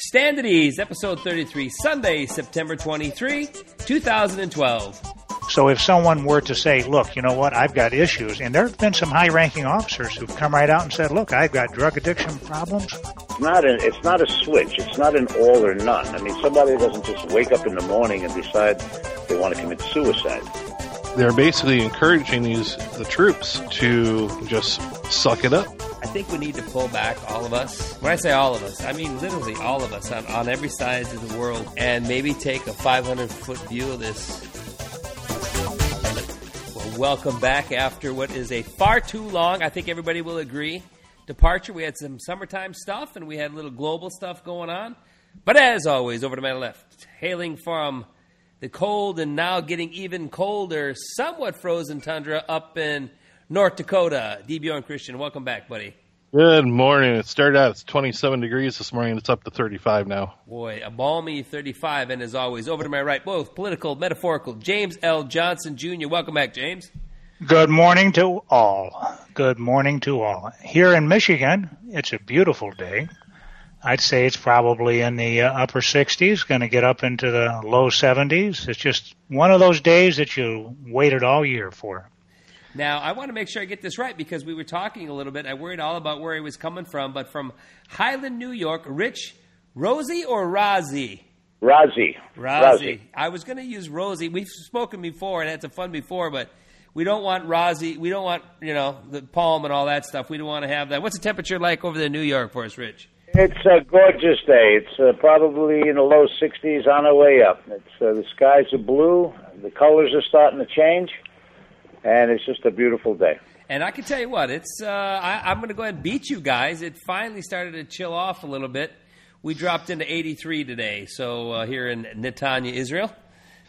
Stand at Ease, episode 33, Sunday, September 23, 2012. So if someone were to say, look, you know what, I've got issues, and there have been some high ranking officers who've come right out and said, look, I've got drug addiction problems. Not a, it's not a switch. It's not an all or none. I mean, somebody doesn't just wake up in the morning and decide they want to commit suicide. They're basically encouraging these the troops to just suck it up. I think we need to pull back, all of us. When I say all of us, I mean literally all of us on, on every side of the world, and maybe take a 500 foot view of this. Well, welcome back after what is a far too long, I think everybody will agree, departure. We had some summertime stuff and we had a little global stuff going on. But as always, over to my left, hailing from the cold and now getting even colder, somewhat frozen tundra up in North Dakota. D. and Christian, welcome back, buddy. Good morning. It started out it's 27 degrees this morning. It's up to 35 now. Boy, a balmy 35. And as always, over to my right, both political, metaphorical, James L. Johnson Jr. Welcome back, James. Good morning to all. Good morning to all. Here in Michigan, it's a beautiful day. I'd say it's probably in the uh, upper 60s, going to get up into the low 70s. It's just one of those days that you waited all year for. Now, I want to make sure I get this right because we were talking a little bit. I worried all about where he was coming from, but from Highland, New York, Rich Rosie or Rozzy? Rozzy. Rozzy. I was going to use Rosie. We've spoken before and had some fun before, but we don't want Rozzy. We don't want, you know, the palm and all that stuff. We don't want to have that. What's the temperature like over there in New York for us, Rich? It's a gorgeous day. It's uh, probably in the low 60s on our way up. It's uh, the skies are blue. The colors are starting to change and it's just a beautiful day. And I can tell you what, it's uh, I, am going to go ahead and beat you guys. It finally started to chill off a little bit. We dropped into 83 today, so uh, here in Netanya, Israel.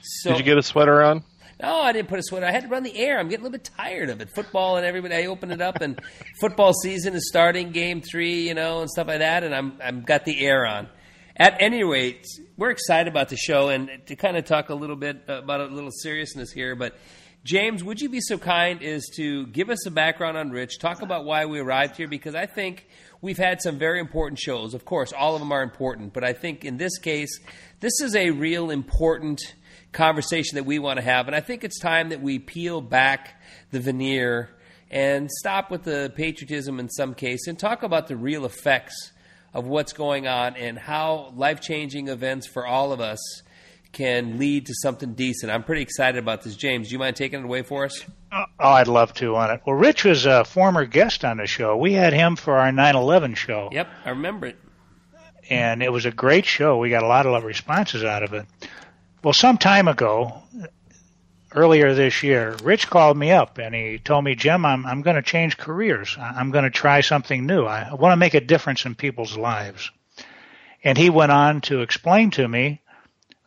So, Did you get a sweater on? No, I didn't put a sweater. I had to run the air. I'm getting a little bit tired of it. Football and everybody. I opened it up, and football season is starting. Game three, you know, and stuff like that. And I'm I'm got the air on. At any rate, we're excited about the show, and to kind of talk a little bit about a little seriousness here, but James, would you be so kind as to give us a background on Rich, talk about why we arrived here, because I think we've had some very important shows. Of course, all of them are important, but I think in this case, this is a real important conversation that we want to have. And I think it's time that we peel back the veneer and stop with the patriotism in some case and talk about the real effects of what's going on and how life changing events for all of us can lead to something decent. I'm pretty excited about this. James, do you mind taking it away for us? Uh, oh, I'd love to on it. Well, Rich was a former guest on the show. We had him for our 9/11 show. Yep, I remember it. And it was a great show. We got a lot of responses out of it. Well, some time ago, earlier this year, Rich called me up and he told me, Jim, I'm I'm going to change careers. I'm going to try something new. I want to make a difference in people's lives. And he went on to explain to me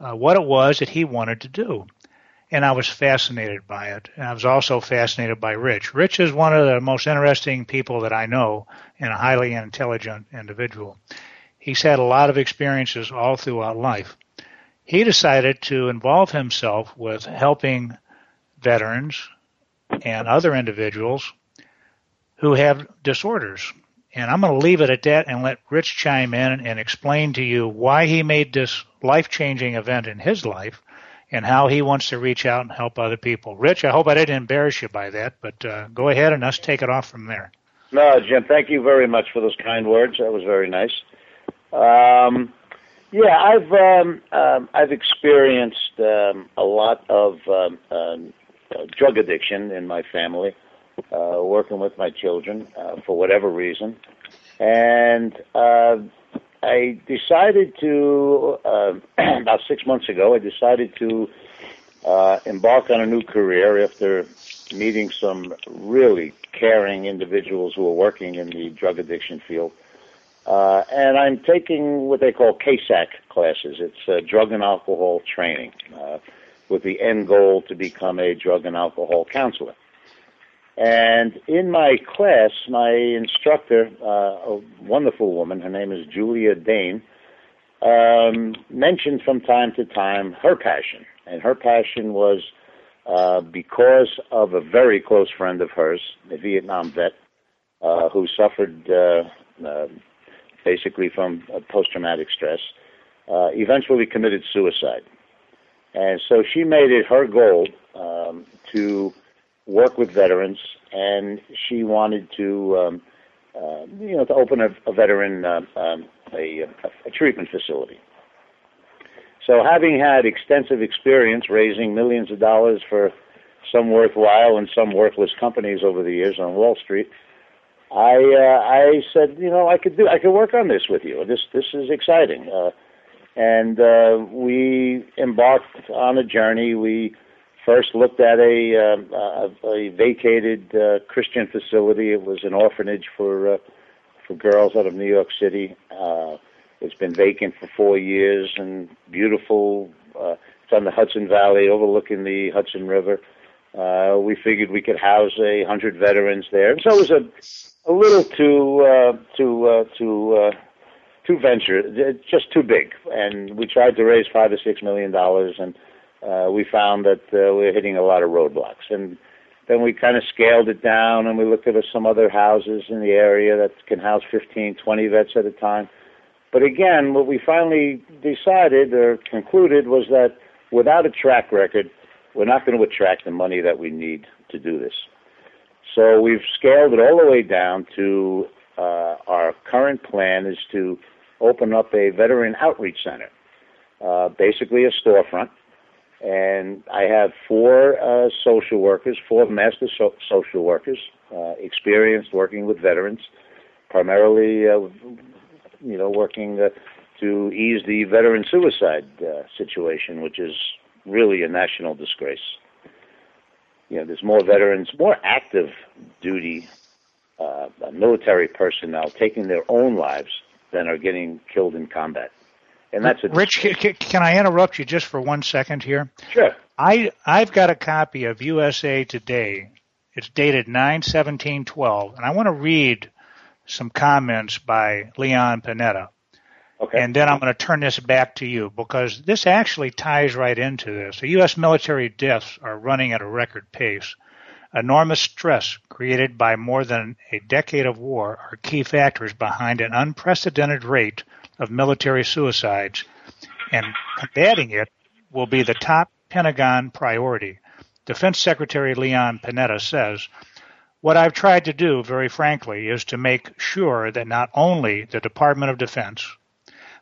uh, what it was that he wanted to do. And I was fascinated by it. And I was also fascinated by Rich. Rich is one of the most interesting people that I know and a highly intelligent individual. He's had a lot of experiences all throughout life. He decided to involve himself with helping veterans and other individuals who have disorders. And I'm going to leave it at that and let Rich chime in and explain to you why he made this life changing event in his life and how he wants to reach out and help other people. Rich, I hope I didn't embarrass you by that, but uh, go ahead and let's take it off from there. No, Jim, thank you very much for those kind words. That was very nice. Um, yeah, I've um, um, I've experienced um, a lot of um, uh, drug addiction in my family, uh, working with my children uh, for whatever reason, and uh, I decided to uh, about six months ago. I decided to uh, embark on a new career after meeting some really caring individuals who are working in the drug addiction field. Uh, and I'm taking what they call CASAC classes. It's uh, drug and alcohol training, uh, with the end goal to become a drug and alcohol counselor. And in my class, my instructor, uh, a wonderful woman, her name is Julia Dane, um, mentioned from time to time her passion. And her passion was uh, because of a very close friend of hers, a Vietnam vet, uh, who suffered uh, uh, basically from uh, post-traumatic stress, uh, eventually committed suicide. And so she made it her goal um, to work with veterans, and she wanted to, um, uh, you know, to open a, a veteran uh, um, a, a treatment facility. So, having had extensive experience raising millions of dollars for some worthwhile and some worthless companies over the years on Wall Street, I uh, I said, you know, I could do, I could work on this with you. This this is exciting, uh, and uh, we embarked on a journey. We first looked at a uh, a, vacated uh, Christian facility. It was an orphanage for uh, for girls out of New York City. Uh, it's been vacant for four years and beautiful. Uh, it's on the Hudson Valley, overlooking the Hudson River. Uh, we figured we could house a hundred veterans there, so it was a a little too uh, too uh, too uh, too venture, just too big. And we tried to raise five or six million dollars, and uh, we found that uh, we were hitting a lot of roadblocks. And then we kind of scaled it down, and we looked at some other houses in the area that can house 15, 20 vets at a time. But again, what we finally decided or concluded was that without a track record, we're not going to attract the money that we need to do this. So we've scaled it all the way down to uh, our current plan is to open up a veteran outreach center, uh, basically a storefront. And I have four uh, social workers, four master so- social workers, uh, experienced working with veterans, primarily, uh, you know, working uh, to ease the veteran suicide uh, situation, which is really a national disgrace you know, there's more veterans, more active duty uh, military personnel taking their own lives than are getting killed in combat. And that's a Rich. Can I interrupt you just for one second here? Sure. I I've got a copy of USA Today. It's dated 9/17/12, and I want to read some comments by Leon Panetta. Okay. And then I'm going to turn this back to you because this actually ties right into this. The U.S. military deaths are running at a record pace. Enormous stress created by more than a decade of war are key factors behind an unprecedented rate of military suicides, and combating it will be the top Pentagon priority. Defense Secretary Leon Panetta says, what I've tried to do, very frankly, is to make sure that not only the Department of Defense,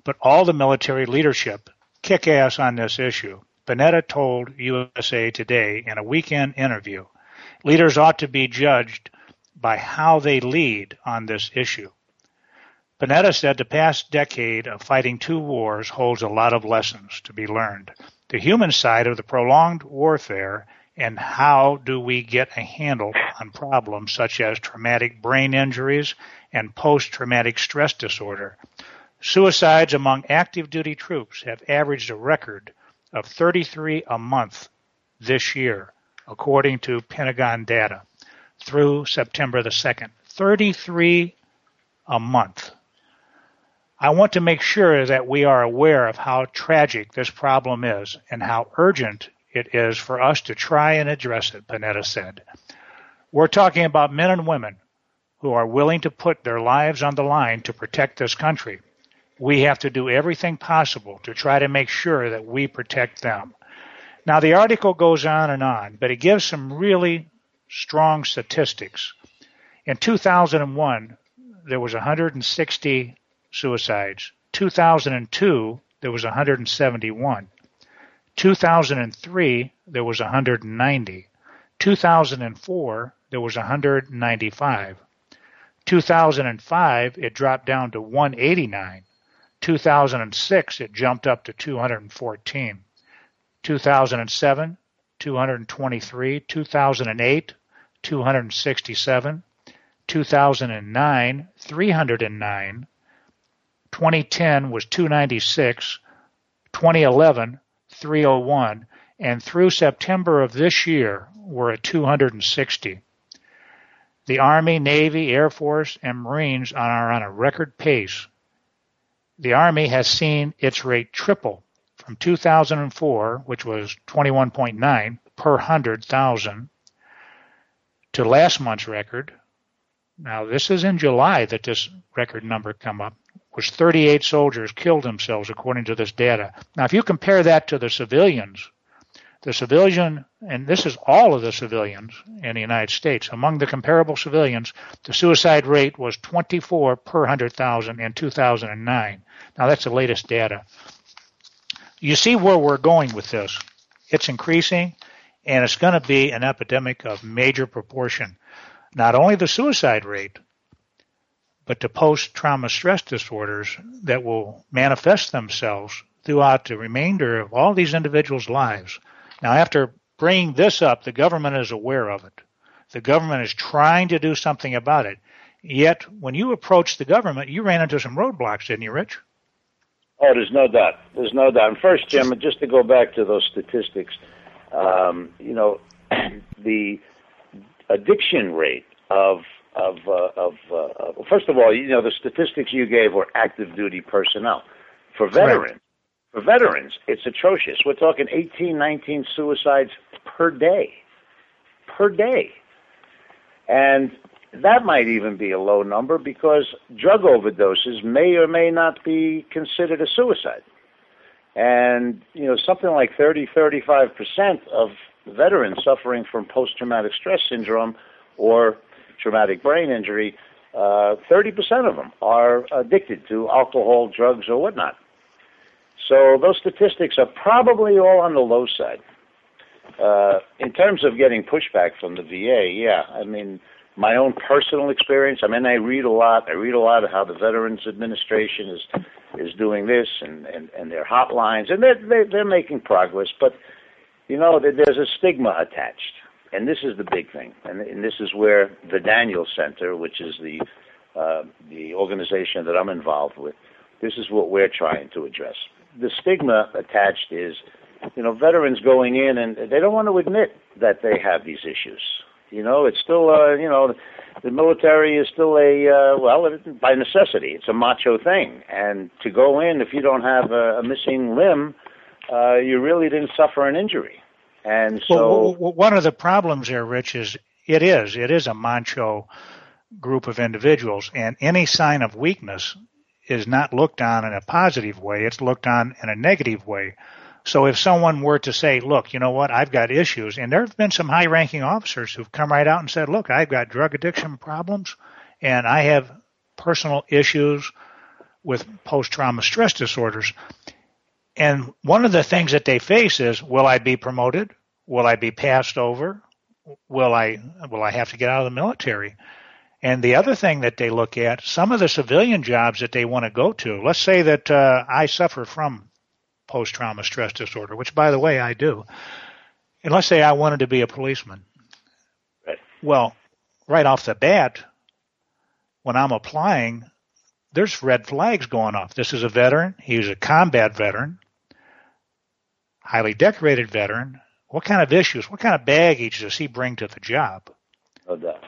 but all the military leadership kick ass on this issue. Panetta told USA Today in a weekend interview, leaders ought to be judged by how they lead on this issue. Panetta said the past decade of fighting two wars holds a lot of lessons to be learned. The human side of the prolonged warfare and how do we get a handle on problems such as traumatic brain injuries and post-traumatic stress disorder. Suicides among active duty troops have averaged a record of 33 a month this year, according to Pentagon data, through September the 2nd. 33 a month. I want to make sure that we are aware of how tragic this problem is and how urgent it is for us to try and address it, Panetta said. We're talking about men and women who are willing to put their lives on the line to protect this country we have to do everything possible to try to make sure that we protect them. Now, the article goes on and on, but it gives some really strong statistics. In 2001, there was 160 suicides. 2002, there was 171. 2003, there was 190. 2004, there was 195. 2005, it dropped down to 189. 2006, it jumped up to 214. 2007, 223. 2008, 267. 2009, 309. 2010 was 296. 2011, 301. And through September of this year, we're at 260. The Army, Navy, Air Force, and Marines are on a record pace the Army has seen its rate triple from 2004, which was 21.9 per 100,000, to last month's record. Now, this is in July that this record number come up, was 38 soldiers killed themselves, according to this data. Now, if you compare that to the civilians, the civilian, and this is all of the civilians in the United States, among the comparable civilians, the suicide rate was 24 per 100,000 in 2009. Now, that's the latest data. You see where we're going with this. It's increasing, and it's going to be an epidemic of major proportion. Not only the suicide rate, but the post-trauma stress disorders that will manifest themselves throughout the remainder of all these individuals' lives. Now, after bringing this up, the government is aware of it. The government is trying to do something about it. Yet, when you approached the government, you ran into some roadblocks, didn't you, Rich? Oh, there's no doubt. There's no doubt. And first, Jim, just to go back to those statistics, um, you know, the addiction rate of of uh, of uh, first of all, you know, the statistics you gave were active duty personnel. For veterans, Correct. for veterans, it's atrocious. We're talking 18, 19 suicides per day, per day, and that might even be a low number because drug overdoses may or may not be considered a suicide. And, you know, something like 30, 35% of veterans suffering from post traumatic stress syndrome or traumatic brain injury, uh, 30% of them are addicted to alcohol, drugs, or whatnot. So those statistics are probably all on the low side. Uh, in terms of getting pushback from the VA, yeah, I mean, my own personal experience. I mean, I read a lot. I read a lot of how the Veterans Administration is is doing this and and, and their hotlines, and they're, they're they're making progress. But you know, there's a stigma attached and this is the big thing, and, and this is where the Daniel Center, which is the uh, the organization that I'm involved with, this is what we're trying to address. The stigma attached is, you know, veterans going in and they don't want to admit that they have these issues. You know, it's still, uh, you know, the military is still a, uh, well, it, by necessity, it's a macho thing. And to go in if you don't have a, a missing limb, uh, you really didn't suffer an injury. And so, well, one of the problems there, Rich, is it is it is a macho group of individuals, and any sign of weakness is not looked on in a positive way; it's looked on in a negative way. So if someone were to say, "Look, you know what? I've got issues," and there have been some high-ranking officers who've come right out and said, "Look, I've got drug addiction problems, and I have personal issues with post-trauma stress disorders." And one of the things that they face is, will I be promoted? Will I be passed over? Will I will I have to get out of the military? And the other thing that they look at, some of the civilian jobs that they want to go to. Let's say that uh, I suffer from post trauma stress disorder, which by the way I do. And let's say I wanted to be a policeman. Right. Well, right off the bat, when I'm applying, there's red flags going off. This is a veteran. He's a combat veteran highly decorated veteran, what kind of issues, what kind of baggage does he bring to the job? No doubt.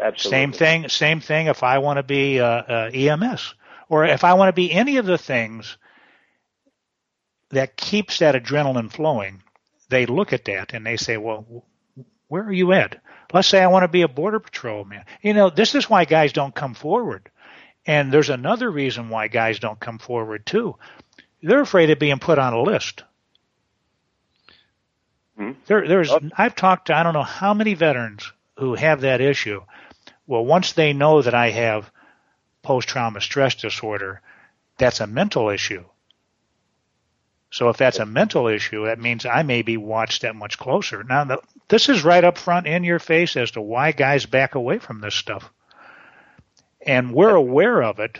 Absolutely. Same thing. Same thing. If I want to be uh, uh, EMS, or if I want to be any of the things that keeps that adrenaline flowing, they look at that and they say, "Well, where are you at?" Let's say I want to be a border patrolman. You know, this is why guys don't come forward. And there's another reason why guys don't come forward too they're afraid of being put on a list. Hmm? There, there's, oh. I've talked to I don't know how many veterans who have that issue. Well, once they know that I have post-trauma stress disorder, that's a mental issue. So if that's a mental issue, that means I may be watched that much closer. Now, the, this is right up front in your face as to why guys back away from this stuff. And we're aware of it,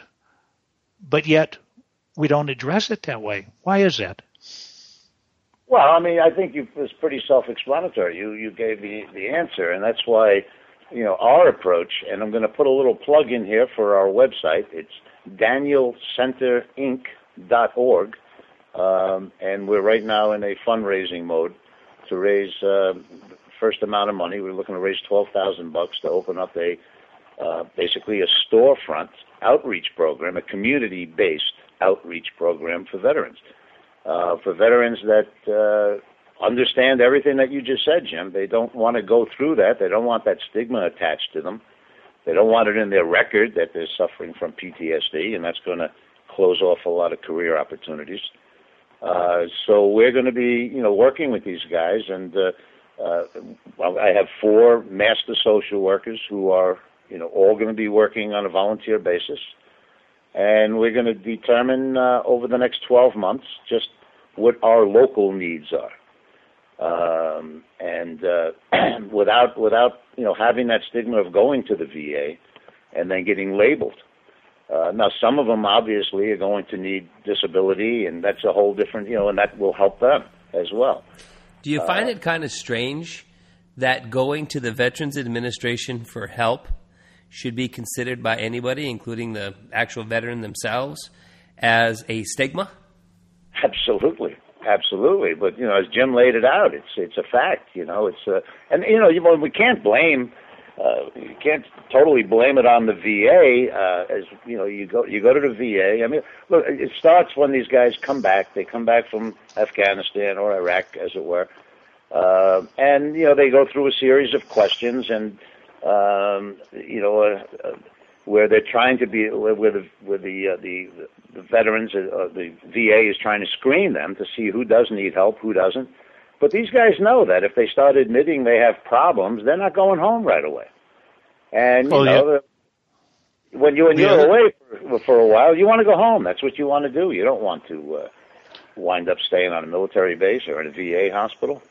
but yet we don't address it that way. Why is that? Well, I mean, I think you, it's pretty self-explanatory. You you gave the the answer, and that's why you know our approach. And I'm going to put a little plug in here for our website. It's danielcenterinc.org, um, and we're right now in a fundraising mode to raise uh, first amount of money. We're looking to raise twelve thousand bucks to open up a uh, basically a storefront outreach program, a community-based outreach program for veterans. Uh, for veterans that uh, understand everything that you just said, Jim, they don't want to go through that. They don't want that stigma attached to them. They don't want it in their record that they're suffering from PTSD, and that's going to close off a lot of career opportunities. Uh, so we're going to be, you know, working with these guys, and uh, uh, I have four master social workers who are, you know, all going to be working on a volunteer basis, and we're going to determine uh, over the next 12 months just what our local needs are. Um, and uh, without without you know having that stigma of going to the VA and then getting labeled. Uh, now, some of them obviously are going to need disability, and that's a whole different you know, and that will help them as well. Do you find uh, it kind of strange that going to the Veterans Administration for help should be considered by anybody, including the actual veteran themselves, as a stigma? Absolutely, absolutely. But you know, as Jim laid it out, it's it's a fact. You know, it's a, and you know, we can't blame. Uh, you can't totally blame it on the VA. Uh, as you know, you go you go to the VA. I mean, look, it starts when these guys come back. They come back from Afghanistan or Iraq, as it were, uh, and you know they go through a series of questions and um, you know uh, uh, where they're trying to be where the where the uh, the, the veterans uh, the VA is trying to screen them to see who does need help, who doesn't. But these guys know that if they start admitting they have problems, they're not going home right away. And you oh, know, yeah. when you when you're yeah. away for, for a while, you want to go home. That's what you want to do. You don't want to uh, wind up staying on a military base or in a VA hospital.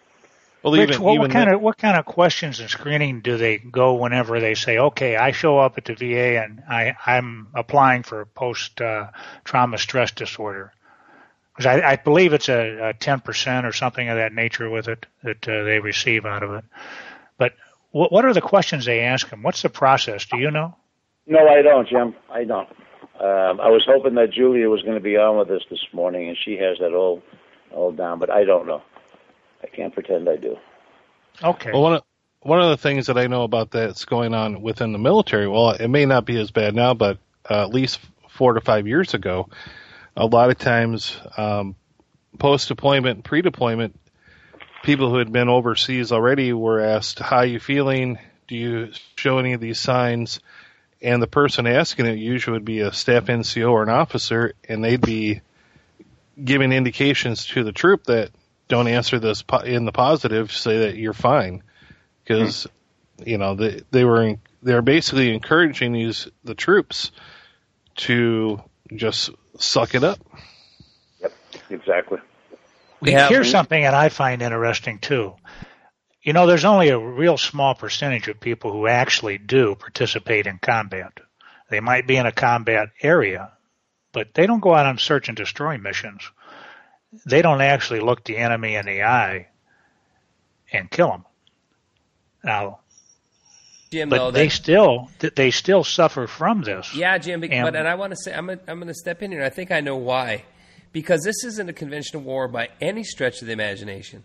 Well, Rich, even, what, even what kind the, of what kind of questions and screening do they go whenever they say, "Okay, I show up at the VA and I, I'm applying for post uh, trauma stress disorder"? Because I, I believe it's a ten percent or something of that nature with it that uh, they receive out of it. But what, what are the questions they ask them? What's the process? Do you know? No, I don't, Jim. I don't. Um, I was hoping that Julia was going to be on with us this morning, and she has that all all down, but I don't know. I can't pretend I do. Okay. Well, one of, one of the things that I know about that's going on within the military, well, it may not be as bad now, but uh, at least four to five years ago, a lot of times um, post deployment, pre deployment, people who had been overseas already were asked, How are you feeling? Do you show any of these signs? And the person asking it usually would be a staff NCO or an officer, and they'd be giving indications to the troop that don't answer this in the positive, say that you're fine, because hmm. you know they they were they're basically encouraging these the troops to just suck it up. Yep, exactly. Yeah. Here's something that I find interesting too. You know, there's only a real small percentage of people who actually do participate in combat. They might be in a combat area, but they don't go out on search and destroy missions they don't actually look the enemy in the eye and kill them. Now, Jim, but though, they still they still suffer from this. Yeah, Jim. And, but and I want to say I'm a, I'm going to step in here. I think I know why, because this isn't a conventional war by any stretch of the imagination.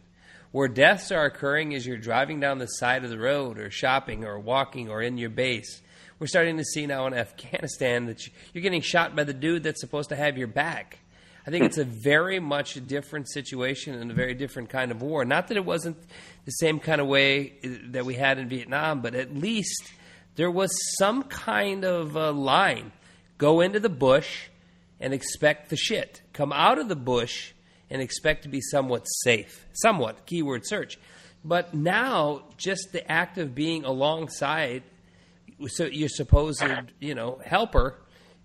Where deaths are occurring as you're driving down the side of the road, or shopping, or walking, or in your base. We're starting to see now in Afghanistan that you're getting shot by the dude that's supposed to have your back. I think it's a very much different situation and a very different kind of war. Not that it wasn't the same kind of way uh, that we had in Vietnam, but at least there was some kind of a line. Go into the bush and expect the shit. Come out of the bush and expect to be somewhat safe. Somewhat, keyword search. But now, just the act of being alongside so your supposed, you know, helper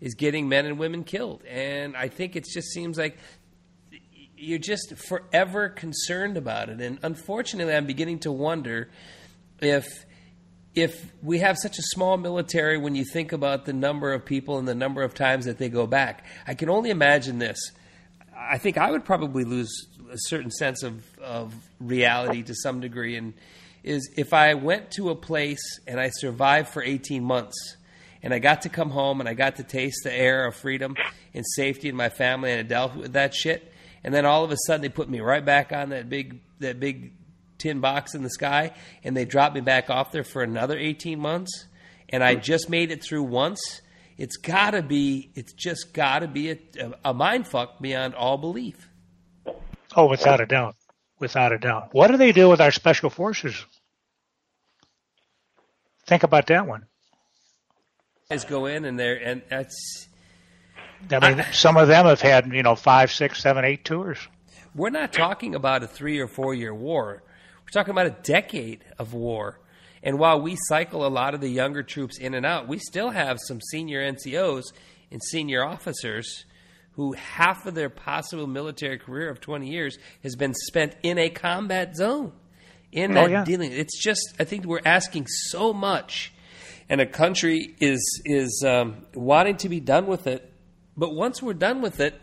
is getting men and women killed. And I think it just seems like you're just forever concerned about it. And unfortunately, I'm beginning to wonder if if we have such a small military when you think about the number of people and the number of times that they go back. I can only imagine this. I think I would probably lose a certain sense of, of reality to some degree and is if I went to a place and I survived for 18 months and I got to come home and I got to taste the air of freedom and safety in my family and I dealt with that shit. And then all of a sudden they put me right back on that big that big tin box in the sky and they dropped me back off there for another 18 months and I just made it through once. It's got to be it's just got to be a, a mind fuck beyond all belief. Oh, without a doubt. Without a doubt. What do they do with our special forces? Think about that one. Guys go in and they're and that's. I mean, I, some of them have had you know five, six, seven, eight tours. We're not talking about a three or four year war. We're talking about a decade of war. And while we cycle a lot of the younger troops in and out, we still have some senior NCOs and senior officers who half of their possible military career of 20 years has been spent in a combat zone. In oh, that oh, yeah. dealing, it's just I think we're asking so much, and a country is is um, wanting to be done with it. But once we're done with it,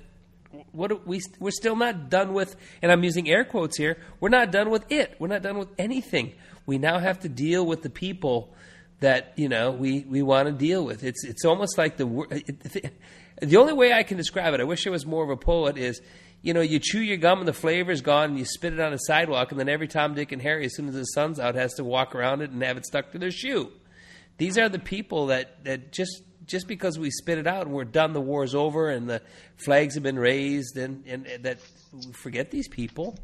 what we we're still not done with, and I'm using air quotes here. We're not done with it. We're not done with anything. We now have to deal with the people that you know we, we want to deal with. It's it's almost like the it, the only way I can describe it. I wish I was more of a poet. Is you know you chew your gum and the flavor's gone, and you spit it on a sidewalk, and then every Tom, Dick, and Harry, as soon as the sun's out, has to walk around it and have it stuck to their shoe. These are the people that that just just because we spit it out and we're done, the war's over, and the flags have been raised, and and, and that forget these people,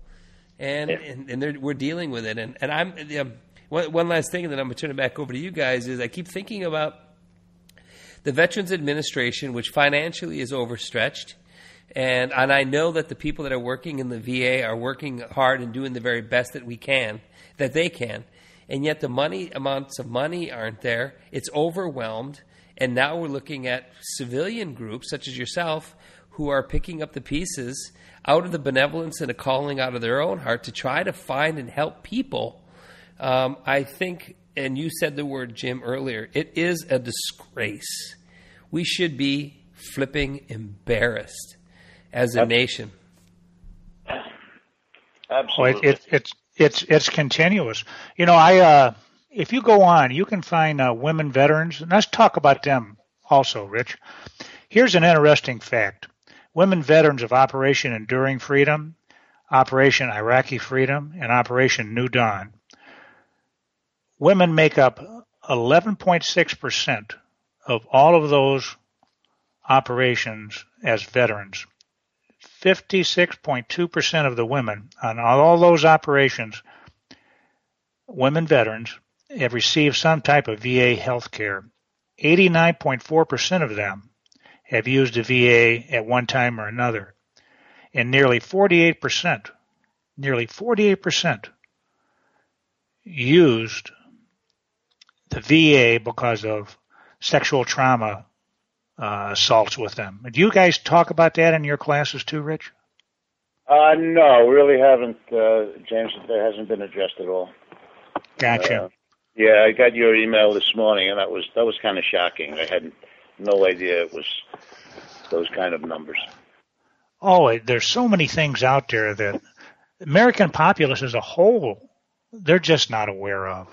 and yeah. and, and we're dealing with it. And and I'm. Um, one, one last thing, and then I'm going to turn it back over to you guys. Is I keep thinking about the Veterans Administration, which financially is overstretched. And, and I know that the people that are working in the VA are working hard and doing the very best that we can, that they can. And yet the money amounts of money aren't there. It's overwhelmed. And now we're looking at civilian groups such as yourself who are picking up the pieces out of the benevolence and a calling out of their own heart to try to find and help people um, I think, and you said the word, Jim, earlier, it is a disgrace. We should be flipping embarrassed as a nation. Absolutely. it, it, it's it's it's continuous. You know, I uh, if you go on, you can find uh, women veterans, and let's talk about them also, Rich. Here's an interesting fact: women veterans of Operation Enduring Freedom, Operation Iraqi Freedom, and Operation New Dawn women make up 11.6% of all of those operations as veterans. 56.2% of the women on all those operations, women veterans, have received some type of VA health care. 89.4% of them have used a VA at one time or another. And nearly 48%, nearly 48% used the VA because of sexual trauma uh, assaults with them. Do you guys talk about that in your classes too, Rich? Uh, no, really haven't, uh, James. That hasn't been addressed at all. Gotcha. Uh, yeah, I got your email this morning, and that was that was kind of shocking. I had no idea it was those kind of numbers. Oh, there's so many things out there that American populace as a whole they're just not aware of.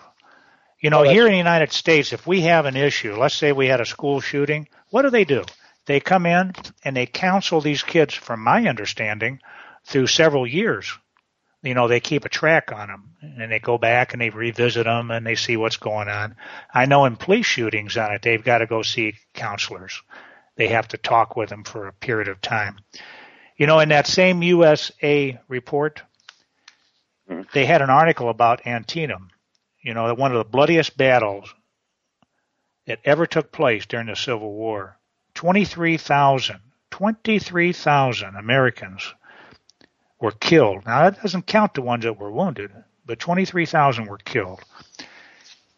You know, here in the United States, if we have an issue, let's say we had a school shooting, what do they do? They come in and they counsel these kids, from my understanding, through several years. You know, they keep a track on them and they go back and they revisit them and they see what's going on. I know in police shootings on it, they've got to go see counselors. They have to talk with them for a period of time. You know, in that same USA report, hmm. they had an article about Antietam you know, one of the bloodiest battles that ever took place during the Civil War. 23,000, 23,000 Americans were killed. Now, that doesn't count the ones that were wounded, but 23,000 were killed.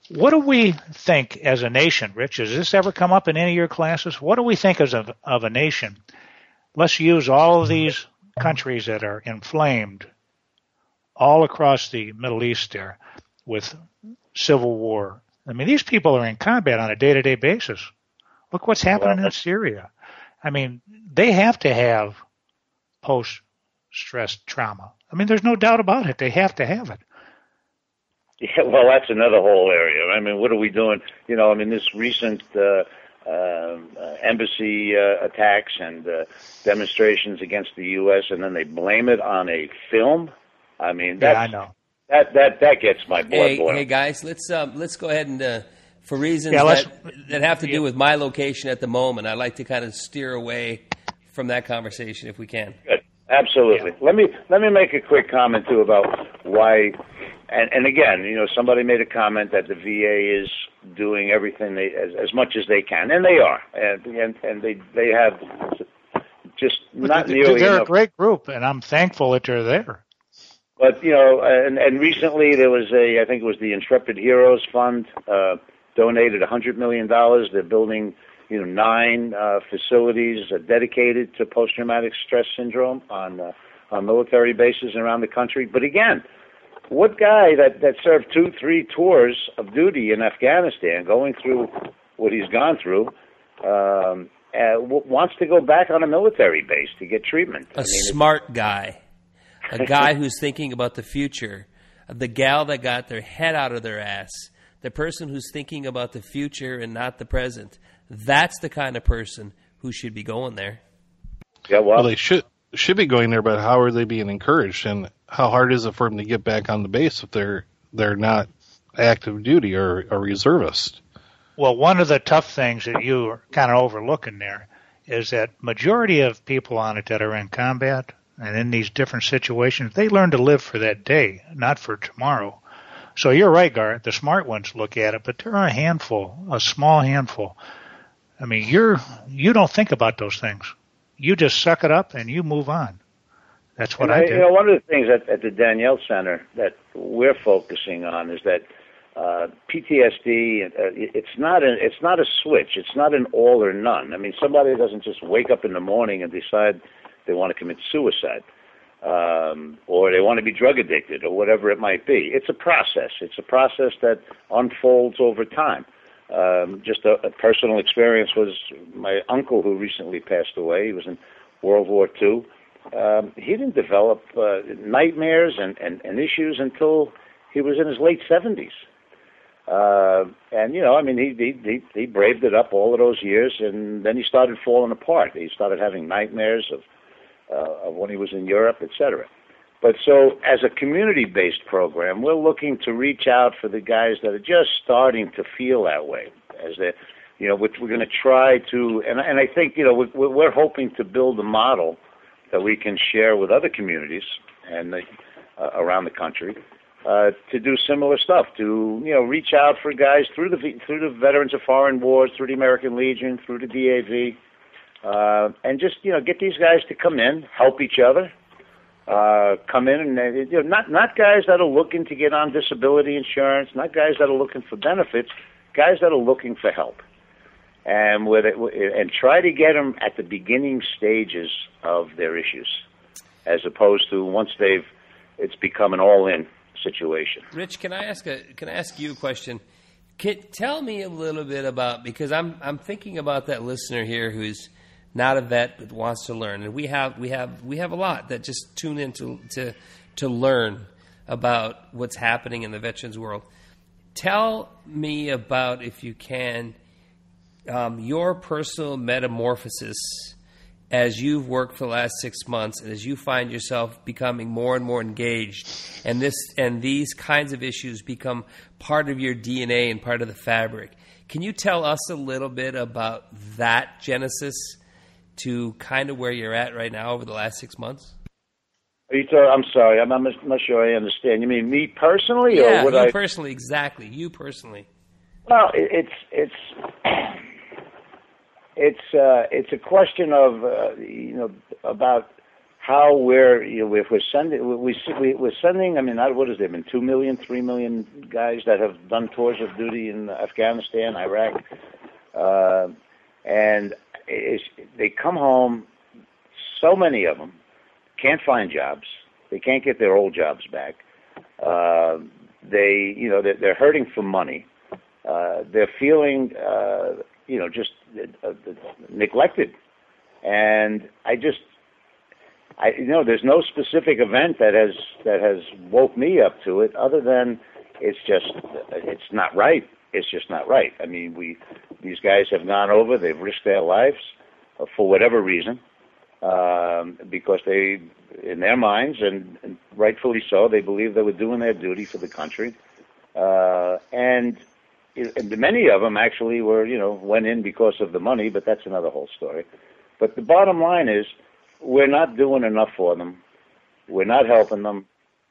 What do we think as a nation, Rich? Has this ever come up in any of your classes? What do we think as of, of a nation? Let's use all of these countries that are inflamed all across the Middle East there with civil war. I mean, these people are in combat on a day to day basis. Look what's happening well, in Syria. I mean, they have to have post stress trauma. I mean, there's no doubt about it. They have to have it. Yeah, well, that's another whole area. I mean, what are we doing? You know, I mean, this recent uh, uh, embassy uh, attacks and uh, demonstrations against the U.S., and then they blame it on a film. I mean, that's, yeah, I know that that that gets my blood hey, boiling. Hey guys, let's um, let's go ahead and uh, for reasons yeah, that that have to do with my location at the moment, I'd like to kind of steer away from that conversation if we can. Good. Absolutely. Yeah. Let me let me make a quick comment too about why and, and again, you know, somebody made a comment that the VA is doing everything they as, as much as they can, and they are, and and, and they they have just not they're, nearly they're enough. a great group, and I'm thankful that they're there. But you know, and and recently there was a I think it was the Intrepid Heroes Fund uh, donated a hundred million dollars. They're building you know nine uh, facilities uh, dedicated to post traumatic stress syndrome on uh, on military bases around the country. But again, what guy that that served two three tours of duty in Afghanistan, going through what he's gone through. Um, uh, w- wants to go back on a military base to get treatment. A smart guy, a guy who's thinking about the future, the gal that got their head out of their ass, the person who's thinking about the future and not the present. That's the kind of person who should be going there. Yeah, well, Well, they should should be going there, but how are they being encouraged? And how hard is it for them to get back on the base if they're they're not active duty or a reservist? Well, one of the tough things that you are kind of overlooking there is that majority of people on it that are in combat and in these different situations, they learn to live for that day, not for tomorrow. So you're right, Garrett. The smart ones look at it, but there are a handful, a small handful. I mean, you're you don't think about those things. You just suck it up and you move on. That's what And I You do. know, one of the things at, at the Daniel Center that we're focusing on is that uh, PTSD. Uh, it's not a it's not a switch. It's not an all or none. I mean, somebody doesn't just wake up in the morning and decide they want to commit suicide, um, or they want to be drug addicted, or whatever it might be. It's a process. It's a process that unfolds over time. Um, just a, a personal experience was my uncle who recently passed away. He was in World War II um, he didn't develop uh, nightmares and, and, and issues until he was in his late seventies. Uh, and you know, I mean, he, he he he braved it up all of those years, and then he started falling apart. He started having nightmares of uh, when he was in Europe, etc. But so, as a community-based program, we're looking to reach out for the guys that are just starting to feel that way. As they, you know, which we're going to try to, and and I think you know, we're, we're hoping to build a model that we can share with other communities and the, uh, around the country uh, to do similar stuff. To you know, reach out for guys through the through the Veterans of Foreign Wars, through the American Legion, through the DAV, uh, and just you know, get these guys to come in, help each other. Uh, come in and uh, you know, not not guys that are looking to get on disability insurance, not guys that are looking for benefits, guys that are looking for help and with it, and try to get them at the beginning stages of their issues, as opposed to once they've it's become an all-in situation. Rich, can I ask a can I ask you a question? Can, tell me a little bit about because I'm I'm thinking about that listener here who's not a vet but wants to learn, and we have we have we have a lot that just tune in to to, to learn about what's happening in the veterans world. Tell me about, if you can, um, your personal metamorphosis as you've worked for the last six months and as you find yourself becoming more and more engaged and this and these kinds of issues become part of your DNA and part of the fabric. Can you tell us a little bit about that genesis to kind of where you're at right now over the last six months? Are you talking, I'm sorry, I'm, I'm not sure I understand. You mean me personally, Yeah, or would you I? personally, exactly. You personally. Well, it's it's it's uh, it's a question of uh, you know about how we're you know if we're sending we we we're sending I mean what has there been two million three million guys that have done tours of duty in Afghanistan Iraq uh, and it's, they come home so many of them can't find jobs. They can't get their old jobs back. Uh, they you know they're, they're hurting for money. Uh, they're feeling uh, you know just uh, neglected. And I just I you know there's no specific event that has that has woke me up to it other than it's just it's not right it's just not right I mean we these guys have gone over they've risked their lives uh, for whatever reason um, because they in their minds and, and rightfully so they believe they were doing their duty for the country uh, and and many of them actually were, you know, went in because of the money, but that's another whole story. But the bottom line is, we're not doing enough for them. We're not helping them,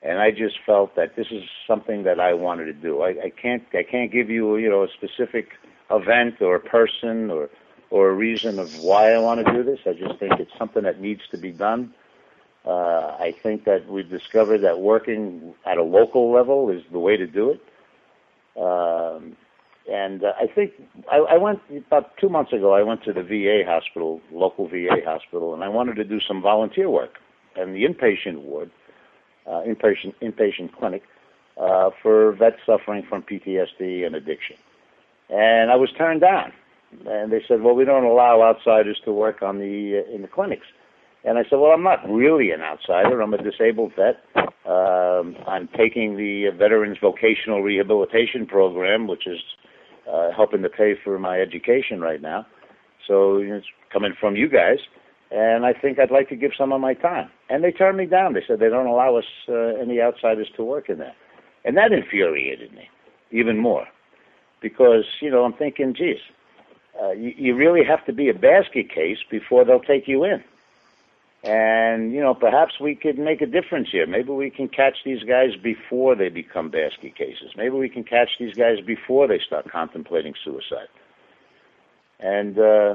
and I just felt that this is something that I wanted to do. I, I can't I can't give you you know a specific event or a person or or a reason of why I want to do this. I just think it's something that needs to be done. Uh, I think that we've discovered that working at a local level is the way to do it. Um, and uh, I think I, I went about two months ago. I went to the VA hospital, local VA hospital, and I wanted to do some volunteer work in the inpatient ward, uh, inpatient inpatient clinic uh, for vets suffering from PTSD and addiction. And I was turned down and they said, "Well, we don't allow outsiders to work on the uh, in the clinics." And I said, "Well, I'm not really an outsider. I'm a disabled vet. Um, I'm taking the Veterans Vocational Rehabilitation Program, which is uh, helping to pay for my education right now. So you know, it's coming from you guys." And I think I'd like to give some of my time. And they turned me down. They said they don't allow us uh, any outsiders to work in there. And that infuriated me even more because, you know, I'm thinking, geez, uh, you, you really have to be a basket case before they'll take you in. And, you know, perhaps we could make a difference here. Maybe we can catch these guys before they become basket cases. Maybe we can catch these guys before they start contemplating suicide. And, uh,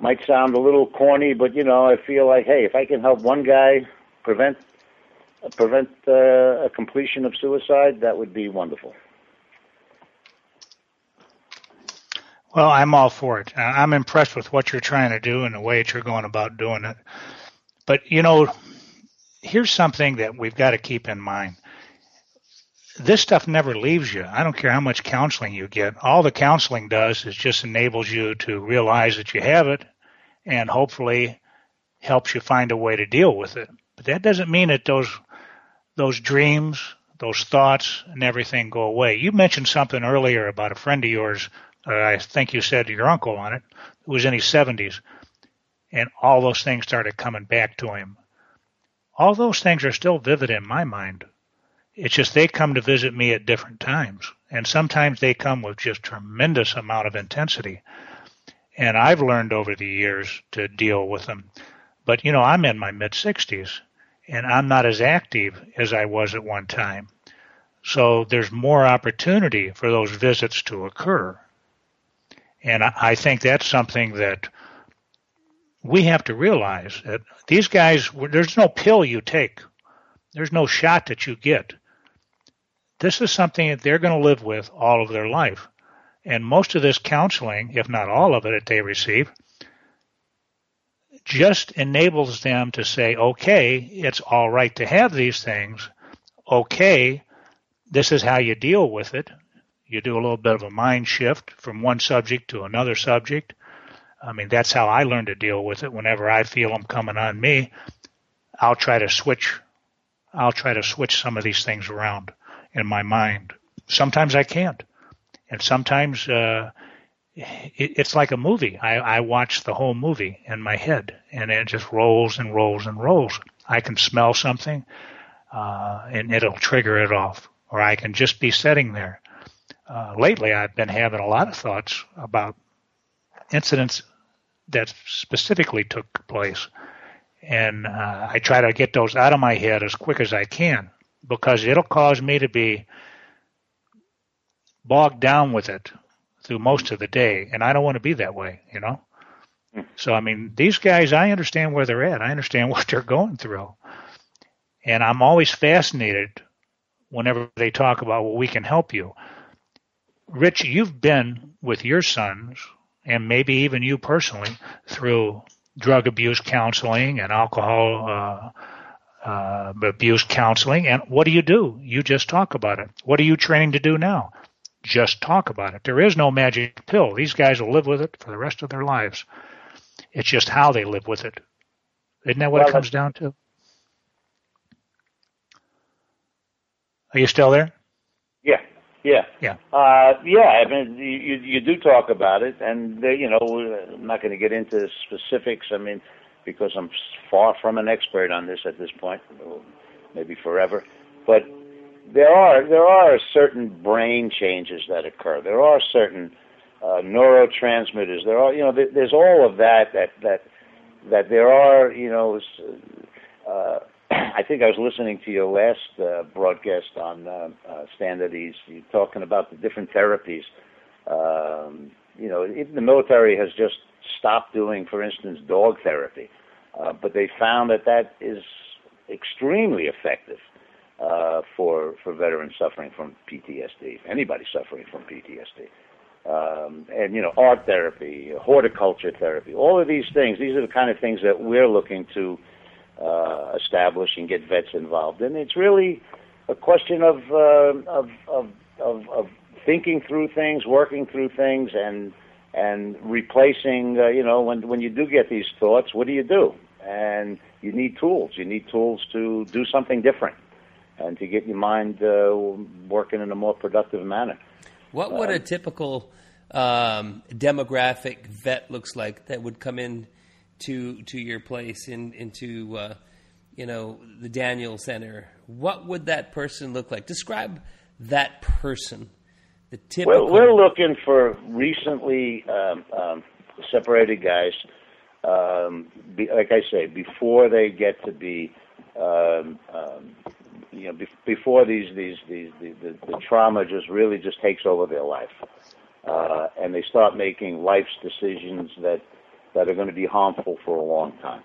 might sound a little corny, but, you know, I feel like, hey, if I can help one guy prevent, prevent, uh, a completion of suicide, that would be wonderful. Well, I'm all for it. I'm impressed with what you're trying to do and the way that you're going about doing it. But, you know, here's something that we've got to keep in mind. This stuff never leaves you. I don't care how much counseling you get. All the counseling does is just enables you to realize that you have it and hopefully helps you find a way to deal with it. But that doesn't mean that those those dreams, those thoughts and everything go away. You mentioned something earlier about a friend of yours uh, I think you said your uncle on it, who was in his 70s, and all those things started coming back to him. All those things are still vivid in my mind. It's just they come to visit me at different times, and sometimes they come with just tremendous amount of intensity. And I've learned over the years to deal with them. But you know, I'm in my mid 60s, and I'm not as active as I was at one time. So there's more opportunity for those visits to occur. And I think that's something that we have to realize that these guys, there's no pill you take. There's no shot that you get. This is something that they're going to live with all of their life. And most of this counseling, if not all of it that they receive, just enables them to say, okay, it's all right to have these things. Okay, this is how you deal with it. You do a little bit of a mind shift from one subject to another subject. I mean, that's how I learn to deal with it. Whenever I feel them coming on me, I'll try to switch. I'll try to switch some of these things around in my mind. Sometimes I can't, and sometimes uh, it, it's like a movie. I, I watch the whole movie in my head, and it just rolls and rolls and rolls. I can smell something, uh, and it'll trigger it off, or I can just be sitting there uh, lately I've been having a lot of thoughts about incidents that specifically took place. And uh, I try to get those out of my head as quick as I can because it'll cause me to be bogged down with it through most of the day. And I don't want to be that way, you know? So, I mean, these guys, I understand where they're at. I understand what they're going through. And I'm always fascinated whenever they talk about, well, we can help you. Rich, you've been with your sons and maybe even you personally through drug abuse counseling and alcohol uh, uh, abuse counseling. And what do you do? You just talk about it. What are you training to do now? Just talk about it. There is no magic pill. These guys will live with it for the rest of their lives. It's just how they live with it. Isn't that what well, it comes down to? Are you still there? Yeah. Yeah. Yeah. Uh, yeah. I mean, you you do talk about it, and uh, you know, I'm not going to get into specifics. I mean, because I'm far from an expert on this at this point, maybe forever. But there are there are certain brain changes that occur. There are certain uh, neurotransmitters. There are you know there, there's all of that that that that there are you know uh, I think I was listening to your last uh, broadcast on uh, uh, Stand at Ease. You talking about the different therapies. Um, you know, even the military has just stopped doing, for instance, dog therapy, uh, but they found that that is extremely effective uh, for for veterans suffering from PTSD. Anybody suffering from PTSD. Um, and you know, art therapy, horticulture therapy, all of these things. These are the kind of things that we're looking to uh, establish and get vets involved in. It's really a question of uh, of, of of of thinking through things, working through things, and and replacing. Uh, you know, when when you do get these thoughts, what do you do? And you need tools. You need tools to do something different and to get your mind uh, working in a more productive manner. What would a typical um, demographic vet looks like that would come in to to your place in into uh, you know the Daniel Center? What would that person look like? Describe that person. The typical. Well, we're looking for recently um, um, separated guys. Um, be, like I say, before they get to be, um, um, you know, be, before these these these the, the, the trauma just really just takes over their life, uh, and they start making life's decisions that that are going to be harmful for a long time.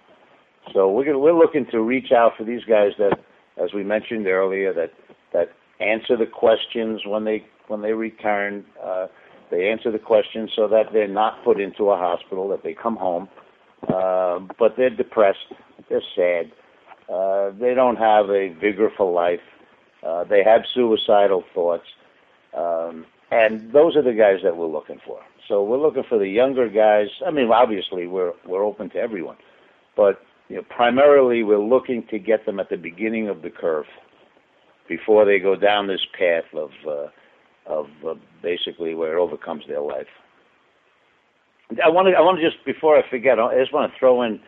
So we're gonna, we're looking to reach out for these guys that, as we mentioned earlier, that that answer the questions when they when they return. Uh, they answer the questions so that they're not put into a hospital, that they come home, uh, but they're depressed, they're sad, uh, they don't have a vigor for life, uh, they have suicidal thoughts, um, and those are the guys that we're looking for. So we're looking for the younger guys. I mean, obviously we're we're open to everyone, but you know, primarily we're looking to get them at the beginning of the curve before they go down this path of uh, of uh, basically where it overcomes their life. I want to I want to just before I forget, I just want to throw in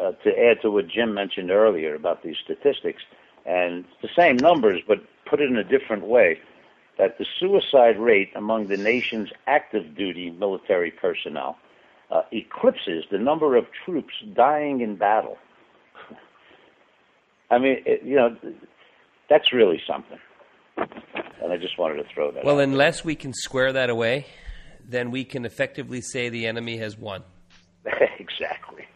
uh, to add to what Jim mentioned earlier about these statistics and the same numbers, but put it in a different way that the suicide rate among the nation's active duty military personnel uh, eclipses the number of troops dying in battle. I mean, it, you know, that's really something. And I just wanted to throw that. Well, out. unless we can square that away, then we can effectively say the enemy has won. exactly.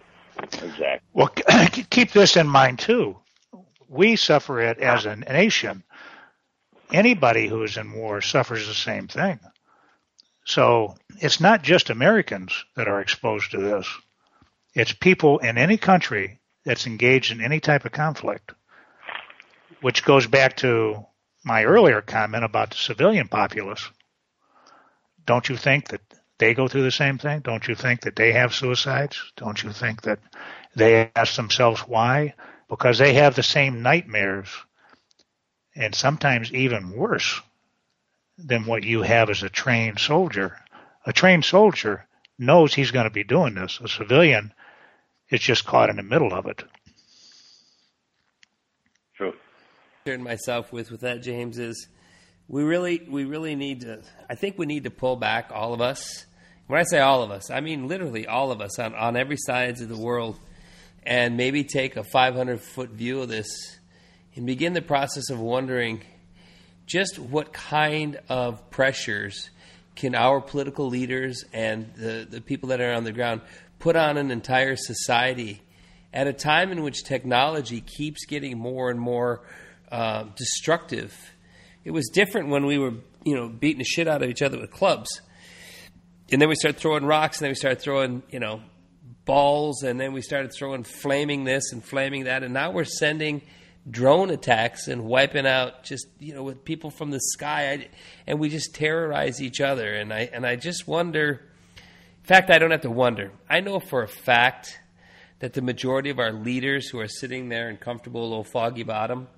Exactly. Well, keep this in mind too. We suffer it as a nation anybody who is in war suffers the same thing. So it's not just Americans that are exposed to this. It's people in any country that's engaged in any type of conflict, which goes back to my earlier comment about the civilian populace. Don't you think that they go through the same thing? Don't you think that they have suicides? Don't you think that they ask themselves why? Because they have the same nightmares and sometimes even worse than what you have as a trained soldier. A trained soldier knows he's going to be doing this. A civilian is just caught in the middle of it. Concern myself with with that, James, is we really we really need to. I think we need to pull back, all of us. When I say all of us, I mean literally all of us on on every sides of the world, and maybe take a 500 foot view of this and begin the process of wondering just what kind of pressures can our political leaders and the, the people that are on the ground put on an entire society at a time in which technology keeps getting more and more uh, destructive. It was different when we were, you know, beating the shit out of each other with clubs, and then we started throwing rocks, and then we started throwing, you know, balls, and then we started throwing flaming this and flaming that, and now we're sending drone attacks and wiping out just you know with people from the sky. I, and we just terrorize each other. And I and I just wonder in fact I don't have to wonder. I know for a fact that the majority of our leaders who are sitting there in comfortable little foggy bottom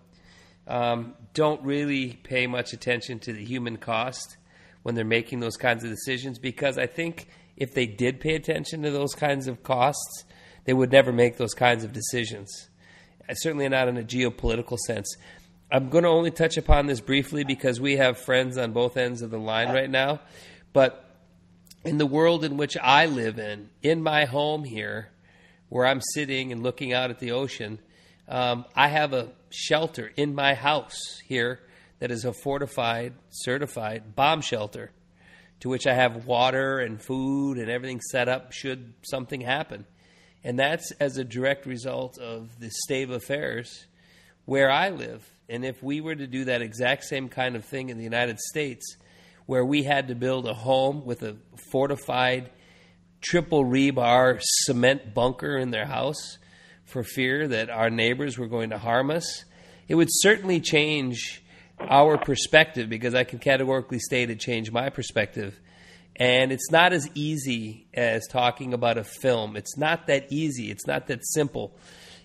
um, don't really pay much attention to the human cost when they're making those kinds of decisions because I think if they did pay attention to those kinds of costs they would never make those kinds of decisions certainly not in a geopolitical sense. I'm going to only touch upon this briefly because we have friends on both ends of the line right now. But in the world in which I live in, in my home here, where I'm sitting and looking out at the ocean, Um, I have a shelter in my house here that is a fortified, certified bomb shelter to which I have water and food and everything set up should something happen. And that's as a direct result of the state of affairs where I live. And if we were to do that exact same kind of thing in the United States, where we had to build a home with a fortified triple rebar cement bunker in their house for fear that our neighbors were going to harm us, it would certainly change our perspective because I can categorically state it changed my perspective. And it's not as easy as talking about a film. It's not that easy. It's not that simple.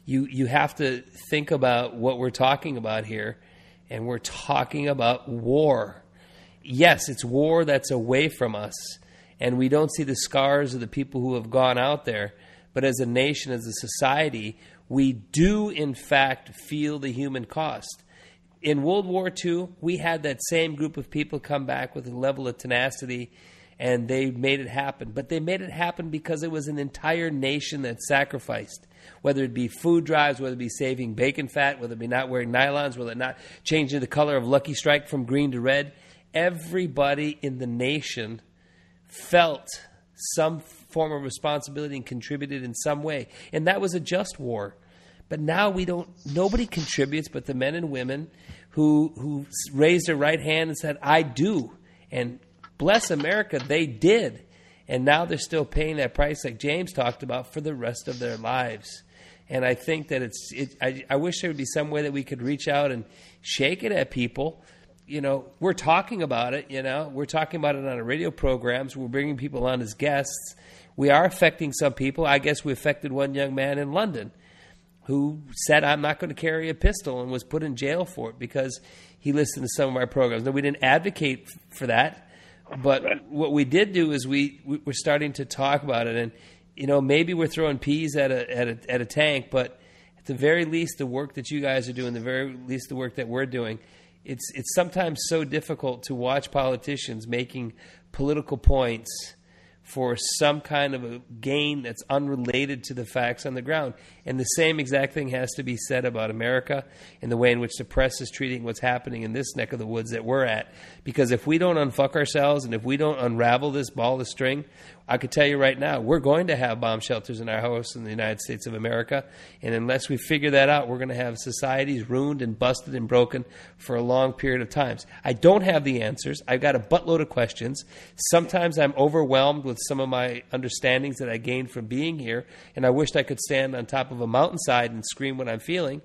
You you have to think about what we're talking about here, and we're talking about war. Yes, it's war that's away from us, and we don't see the scars of the people who have gone out there. But as a nation, as a society, we do in fact feel the human cost in World War II, we had that same group of people come back with a level of tenacity and they made it happen. But they made it happen because it was an entire nation that sacrificed. Whether it be food drives, whether it be saving bacon fat, whether it be not wearing nylons, whether it not changing the color of Lucky Strike from green to red, everybody in the nation felt some form of responsibility and contributed in some way. And that was a just war. But now we don't. Nobody contributes, but the men and women who who raised their right hand and said, "I do," and bless America, they did. And now they're still paying that price, like James talked about, for the rest of their lives. And I think that it's. It, I, I wish there would be some way that we could reach out and shake it at people. You know, we're talking about it. You know, we're talking about it on our radio programs. We're bringing people on as guests. We are affecting some people. I guess we affected one young man in London who said, I'm not going to carry a pistol and was put in jail for it because he listened to some of our programs. Now, we didn't advocate for that, but what we did do is we, we were starting to talk about it. And, you know, maybe we're throwing peas at a, at a, at a tank, but at the very least, the work that you guys are doing, the very least, the work that we're doing, it's, it's sometimes so difficult to watch politicians making political points – for some kind of a gain that's unrelated to the facts on the ground. And the same exact thing has to be said about America and the way in which the press is treating what's happening in this neck of the woods that we're at. Because if we don't unfuck ourselves and if we don't unravel this ball of string, I could tell you right now, we're going to have bomb shelters in our house in the United States of America. And unless we figure that out, we're going to have societies ruined and busted and broken for a long period of times. I don't have the answers. I've got a buttload of questions. Sometimes I'm overwhelmed with some of my understandings that I gained from being here. And I wished I could stand on top of a mountainside and scream what I'm feeling.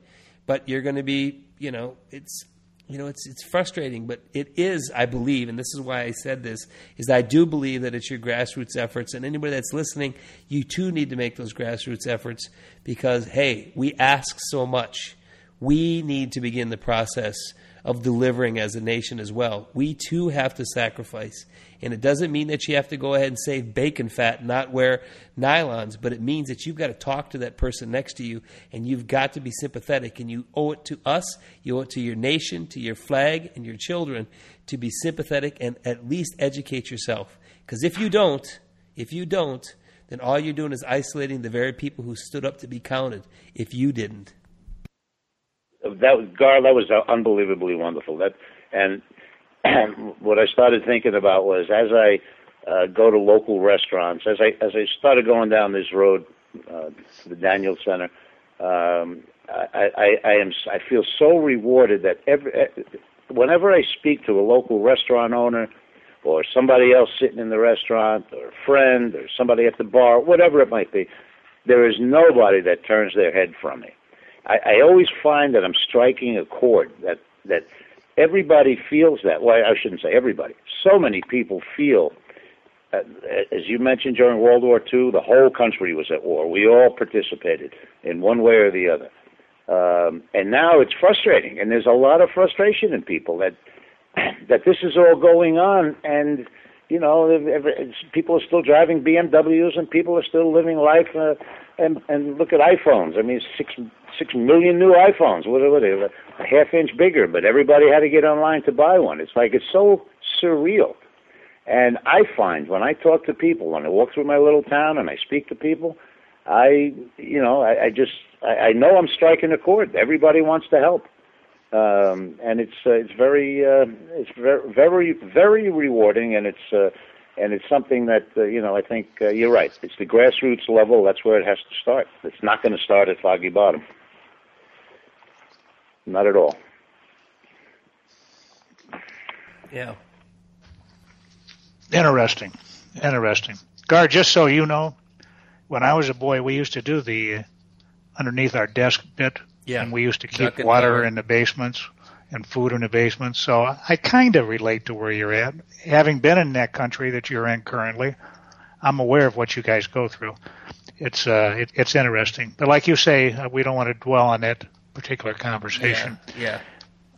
But you're going to be, you know, it's you know, it's it's frustrating, but it is, I believe, and this is why I said this, is I do believe that it's your grassroots efforts, and anybody that's listening, you too need to make those grassroots efforts because hey, we ask so much. We need to begin the process of delivering as a nation as well. We too have to sacrifice. And it doesn't mean that you have to go ahead and save bacon fat, not wear nylons, but it means that you've got to talk to that person next to you and you've got to be sympathetic. And you owe it to us, you owe it to your nation, to your flag, and your children to be sympathetic and at least educate yourself. Because if you don't, if you don't, then all you're doing is isolating the very people who stood up to be counted if you didn't. That was Gar. That was unbelievably wonderful. That and what I started thinking about was as I uh, go to local restaurants, as I as I started going down this road uh, to the Daniel Center, um, I, I, I am I feel so rewarded that every whenever I speak to a local restaurant owner or somebody else sitting in the restaurant or a friend or somebody at the bar, whatever it might be, there is nobody that turns their head from me. I, I always find that I'm striking a chord that that everybody feels that. Well, I shouldn't say everybody. So many people feel, uh, as you mentioned during World War II, the whole country was at war. We all participated in one way or the other. Um, and now it's frustrating, and there's a lot of frustration in people that that this is all going on, and you know, people are still driving BMWs, and people are still living life. Uh, and and look at iPhones. I mean, six six million new iPhones. What are they? A half inch bigger, but everybody had to get online to buy one. It's like it's so surreal. And I find when I talk to people, when I walk through my little town and I speak to people, I, you know, I, I just I, I know I'm striking a chord. Everybody wants to help, um, and it's uh, it's very uh, it's very very very rewarding, and it's uh, and it's something that uh, you know I think uh, you're right. It's the grassroots level. That's where it has to start. It's not going to start at Foggy Bottom. Not at all. Yeah. Interesting. Interesting. Gar, just so you know, when I was a boy, we used to do the uh, underneath our desk bit, Yeah. and we used to keep and water in the basements and food in the basement. So I kind of relate to where you're at. Having been in that country that you're in currently, I'm aware of what you guys go through. It's uh, it, it's interesting, but like you say, uh, we don't want to dwell on that particular conversation. Yeah,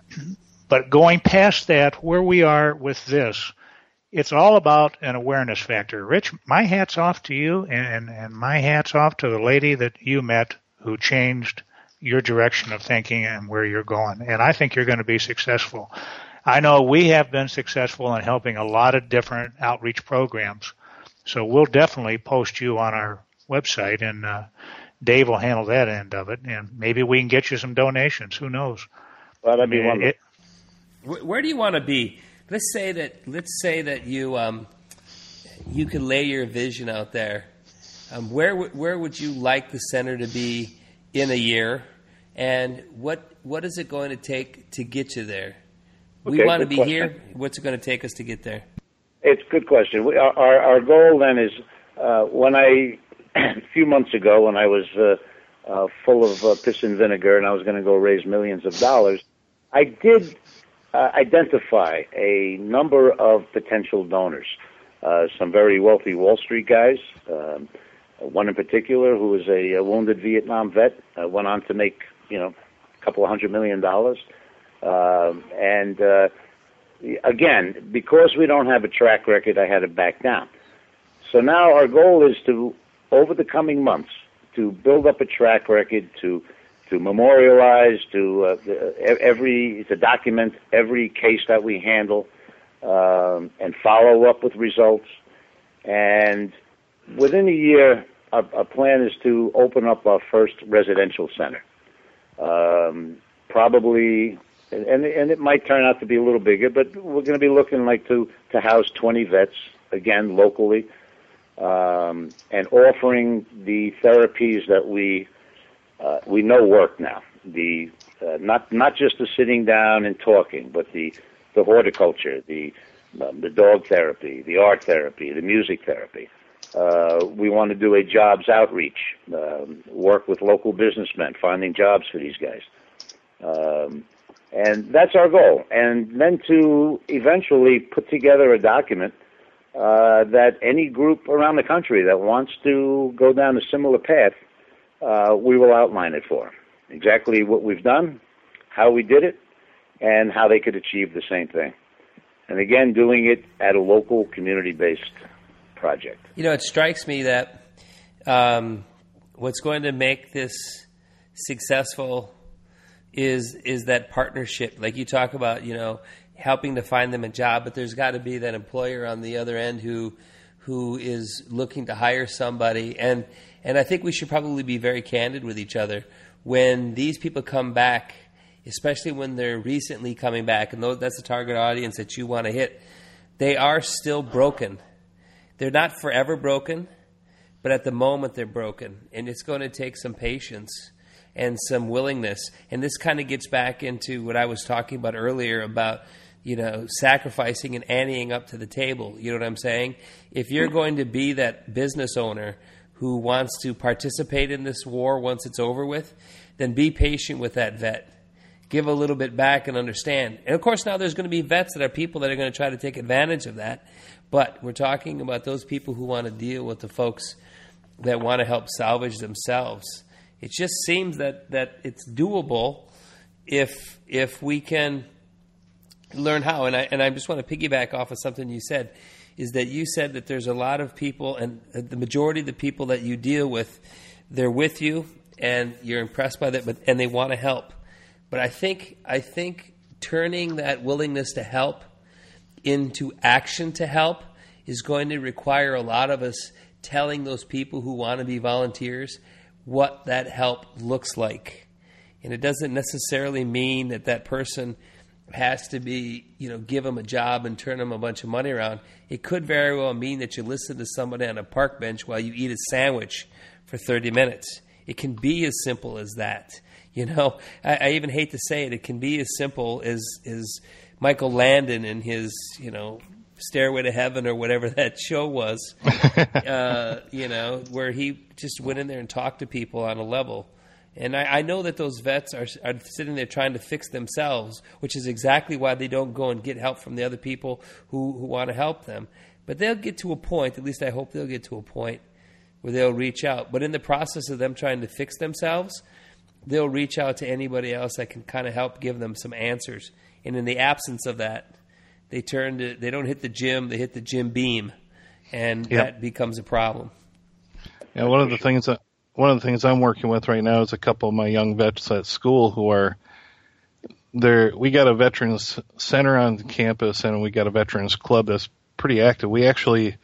Yeah. But going past that, where we are with this, it's all about an awareness factor. Rich, my hat's off to you, and, and my hat's off to the lady that you met who changed your direction of thinking and where you're going. And I think you're going to be successful. I know we have been successful in helping a lot of different outreach programs. So we'll definitely post you on our website, and uh, Dave will handle that end of it. And maybe we can get you some donations. Who knows? Well, that'd be It- wonderful. it- Where, where do you want to be? Let's say that. Let's say that you um, you could lay your vision out there. Um, where would- where would you like the center to be in a year, and what what is it going to take to get you there? We Okay, want to be question. here. What's it going to take us to get there? It's a good question. We, our, our our goal then is uh, when I a few months ago when I was uh, uh, full of uh, piss and vinegar and I was going to go raise millions of dollars, I did uh, identify a number of potential donors. Uh, some very wealthy Wall Street guys. Um, one in particular who was a, a wounded Vietnam vet uh, went on to make you know a couple of hundred million dollars. Um, and uh, again, because we don't have a track record, I had to back down. So now our goal is to, over the coming months, to build up a track record, to to memorialize, to uh, every to document every case that we handle, um, and follow up with results. And within a year, our, our plan is to open up our first residential center. Um, probably and and it might turn out to be a little bigger, but we're going to be looking like to to house 20 vets again locally, um, and offering the therapies that we uh, we know work now. The uh, not not just the sitting down and talking, but the the horticulture, the um, the dog therapy, the art therapy, the music therapy. Uh, we want to do a jobs outreach, um, work with local businessmen, finding jobs for these guys. Um, and that's our goal. And then to eventually put together a document uh, that any group around the country that wants to go down a similar path, uh, we will outline it for 'em. Exactly what we've done, how we did it, and how they could achieve the same thing. And again, doing it at a local community-based project. You know, it strikes me that um, what's going to make this successful is is that partnership. Like you talk about, you know, helping to find them a job, but there's got to be that employer on the other end who who is looking to hire somebody. And and I think we should probably be very candid with each other when these people come back, especially when they're recently coming back, and that's the target audience that you want to hit. They are still broken they're not forever broken, but at the moment they're broken. And it's going to take some patience and some willingness. And this kind of gets back into what I was talking about earlier about, you know, sacrificing and anteing up to the table. You know what I'm saying? If you're going to be that business owner who wants to participate in this war once it's over with, then be patient with that vet give a little bit back and understand. And of course, now there's going to be vets that are people that are going to try to take advantage of that. But we're talking about those people who want to deal with the folks that want to help salvage themselves. It just seems that, that it's doable if if we can learn how. And I and I just want to piggyback off of something you said, is that you said that there's a lot of people, and the majority of the people that you deal with, they're with you, and you're impressed by that, but and they want to help. But I think I think turning that willingness to help into action to help is going to require a lot of us telling those people who want to be volunteers what that help looks like. And it doesn't necessarily mean that that person has to be, you know, give them a job and turn them a bunch of money around. It could very well mean that you listen to somebody on a park bench while you eat a sandwich for 30 minutes. It can be as simple as that. You know, I, I even hate to say it, it can be as simple as, as Michael Landon and his, you know, Stairway to Heaven or whatever that show was, uh, you know, where he just went in there and talked to people on a level. And I, I know that those vets are, are sitting there trying to fix themselves, which is exactly why they don't go and get help from the other people who, who want to help them. But they'll get to a point, at least I hope they'll get to a point, where they'll reach out. But in the process of them trying to fix themselves, they'll reach out to anybody else that can kind of help give them some answers. And in the absence of that, they turn to they don't hit the gym, they hit the Jim Beam, and Yep. that becomes a problem. Yeah, one of the things that one of the things I'm working with right now is a couple of my young vets at school who are there. We got a veterans center on campus, and we got a veterans club that's pretty active. We actually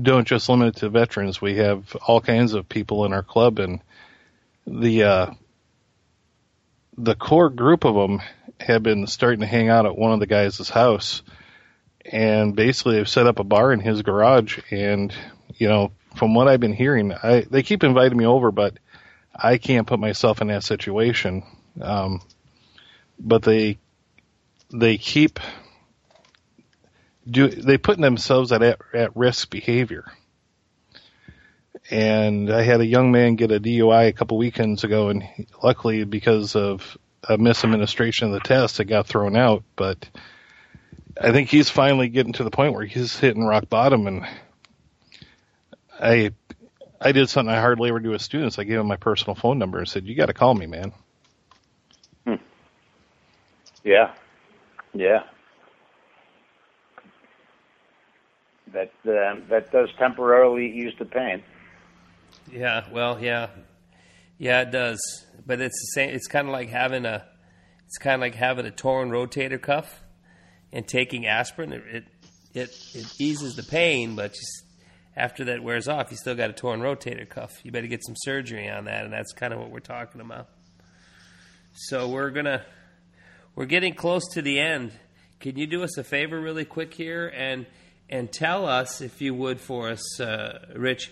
don't just limit it to veterans. We have all kinds of people in our club, and the uh, the core group of them have been starting to hang out at one of the guys' house, and basically they've set up a bar in his garage, and you know from what I've been hearing, I they keep inviting me over, but I can't put myself in that situation. Um, but they they keep do they putting themselves at at, risk behavior. And I had a young man get a DUI a couple weekends ago, and he, luckily because of a misadministration of the test, that got thrown out. But I think he's finally getting to the point where he's hitting rock bottom, and I I did something I hardly ever do with students. I gave him my personal phone number and said, "You got to call me, man." Yeah, yeah. That uh, that does temporarily ease the pain. Yeah, well, yeah, yeah, it does. But it's the same. It's kind of like having a, it's kind of like having a torn rotator cuff, and taking aspirin. It it it, it eases the pain, but just after that wears off, you still got a torn rotator cuff. You better get some surgery on that, and that's kind of what we're talking about. So we're gonna, we're getting close to the end. Can you do us a favor, really quick here, and and tell us, if you would, for us, uh, Rich,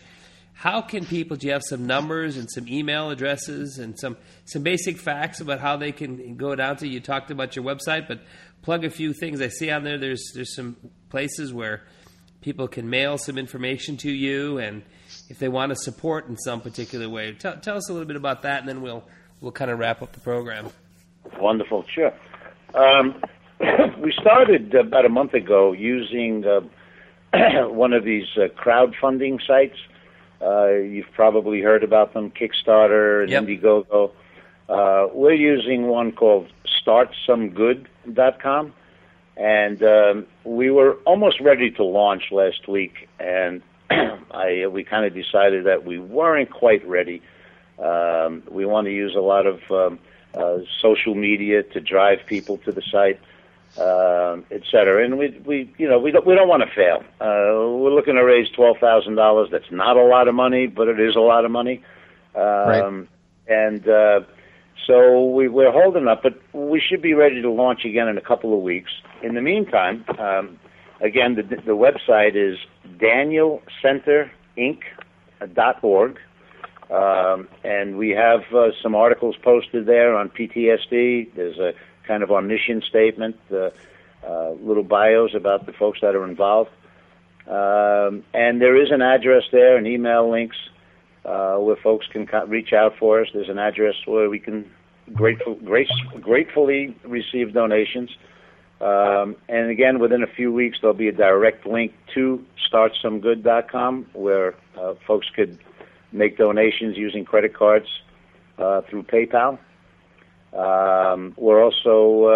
how can people? Do you have some numbers and some email addresses and some some basic facts about how they can go down to? You talked about your website, but plug a few things. I see on there. There's there's some places where people can mail some information to you, and if they want to support in some particular way, tell, tell us a little bit about that, and then we'll we'll kind of wrap up the program. Wonderful, sure. Um, we started about a month ago using uh, one of these uh, crowdfunding sites. Uh, you've probably heard about them, Kickstarter and Yep. Indiegogo. Uh, we're using one called StartSomeGood.com, and um, we were almost ready to launch last week, and I we kind of decided that we weren't quite ready. Um, we want to use a lot of um, uh, social media to drive people to the site, um, et cetera. And we, we, you know, we don't, we don't want to fail. Uh, we're looking to raise twelve thousand dollars. That's not a lot of money, but it is a lot of money. Um, And uh, so we, we're holding up, but we should be ready to launch again in a couple of weeks. In the meantime, um, again, the, the website is danielcenterinc.org. Um, and we have uh, some articles posted there on PTSD. There's a kind of our mission statement, uh, uh, little bios about the folks that are involved. Um, and there is an address there and email links uh, where folks can co- reach out for us. There's an address where we can grateful, grace, gratefully receive donations. Um, and again, within a few weeks, there'll be a direct link to startsomegood.com where uh, folks could make donations using credit cards uh, through PayPal. Um, we're also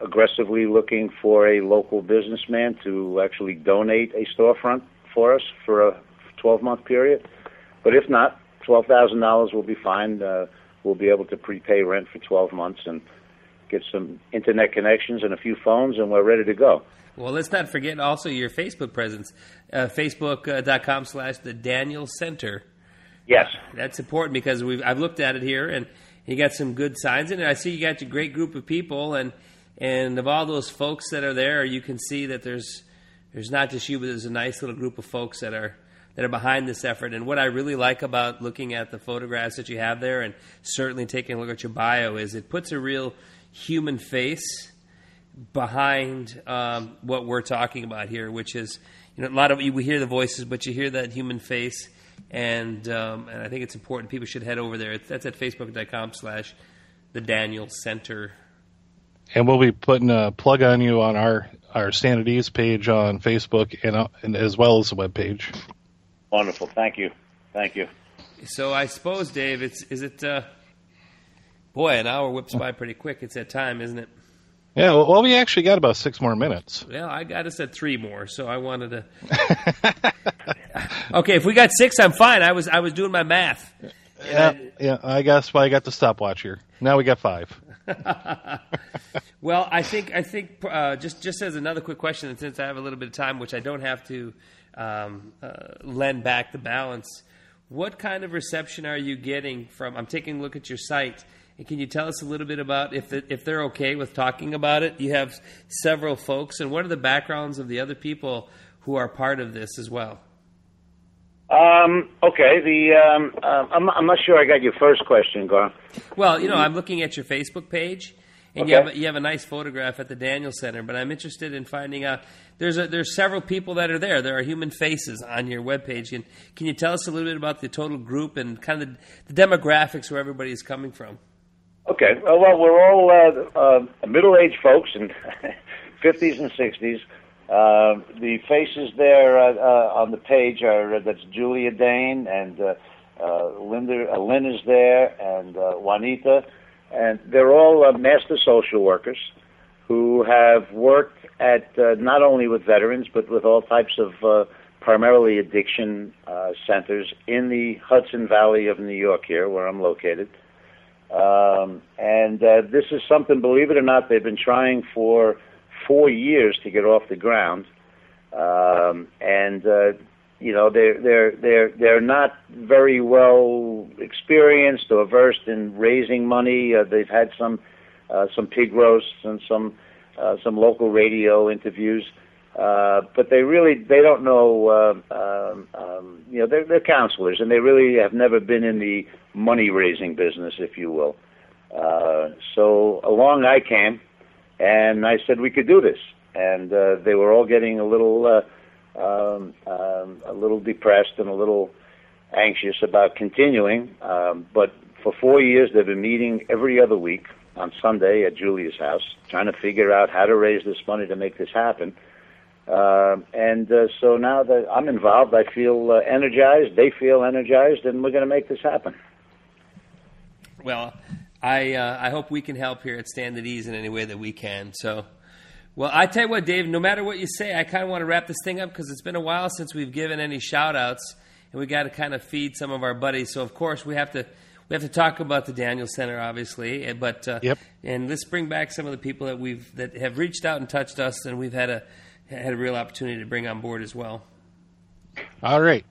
uh, aggressively looking for a local businessman to actually donate a storefront for us for a 12 month period. But if not, $12,000 will be fine. Uh, we'll be able to prepay rent for 12 months and get some internet connections and a few phones, and we're ready to go. Well, let's not forget also your Facebook presence, uh, facebook.com slash the Daniel Center. Yes. That's important because we've I've looked at it here and you got some good signs in it. I see you got a great group of people and and of all those folks that are there, you can see that there's there's not just you, but there's a nice little group of folks that are that are behind this effort. And what I really like about looking at the photographs that you have there, and certainly taking a look at your bio, is it puts a real human face behind um, what we're talking about here, which is you know a lot of you, we hear the voices, but you hear that human face, and um, and I think it's important. People should head over there. That's at facebook.com slash the Daniel Center. And we'll be putting a plug on you on our our Stand Ease page on Facebook and, uh, and as well as the web page. Wonderful. Thank you. Thank you. So I suppose, Dave, it's is it? Uh, boy, an hour whips by pretty quick. It's that time, isn't it? Yeah, well, we actually got about six more minutes. Well, I got us at three more, so I wanted to. okay, if we got six, I'm fine. I was I was doing my math. Yeah, yeah. I guess why I got the stopwatch here. Now we got five. well, I think I think uh, just just as another quick question, and since I have a little bit of time, which I don't have to um, uh, lend back the balance, what kind of reception are you getting from? I'm taking a look at your site. Can you tell us a little bit about if the, if they're okay with talking about it? You have several folks, and what are the backgrounds of the other people who are part of this as well? Um, okay, the um, uh, I'm, I'm not sure I got your first question, Gar. Well, you know, I'm looking at your Facebook page, and Okay. you have a, you have a nice photograph at the Daniel Center. But I'm interested in finding out. There's a, there's several people that are there. There are human faces on your webpage. And can you tell us a little bit about the total group and kind of the, the demographics where everybody is coming from? Okay, well, we're all uh, uh, middle-aged folks in 50s and 60s. Uh, the faces there uh, uh, on the page are uh, that's Julia Dane and Linda Lynn is there and Juanita, and they're all master social workers who have worked at not only with veterans but with all types of primarily addiction centers in the Hudson Valley of New York here, where I'm located. Um, and uh, this is something, believe it or not, they've been trying for four years to get off the ground. Um, and uh, you know they're they're they're they're not very well experienced or versed in raising money. Uh, they've had some uh, some pig roasts and some uh, some local radio interviews. Uh, but they really they don't know uh, um, um, you know they're, they're counselors and they really have never been in the money raising business if you will. Uh, so along I came and I said we could do this. And uh, they were all getting a little uh, um, um, a little depressed and a little anxious about continuing um, but for four years they've been meeting every other week on Sunday at Julia's house trying to figure out how to raise this money to make this happen and uh, so now that I'm involved, I feel uh, energized. They feel energized, and we're going to make this happen. Well, I uh, I hope we can help here at Stand at Ease in any way that we can. So, well, I tell you what, Dave. No matter what you say, I kind of want to wrap this thing up because it's been a while since we've given any shout outs, and we got to kind of feed some of our buddies. So, of course, we have to. We have to talk about the Daniel Center, obviously, eh, but uh, Yep. And let's bring back some of the people that we've that have reached out and touched us, and we've had a had a real opportunity to bring on board as well. All right.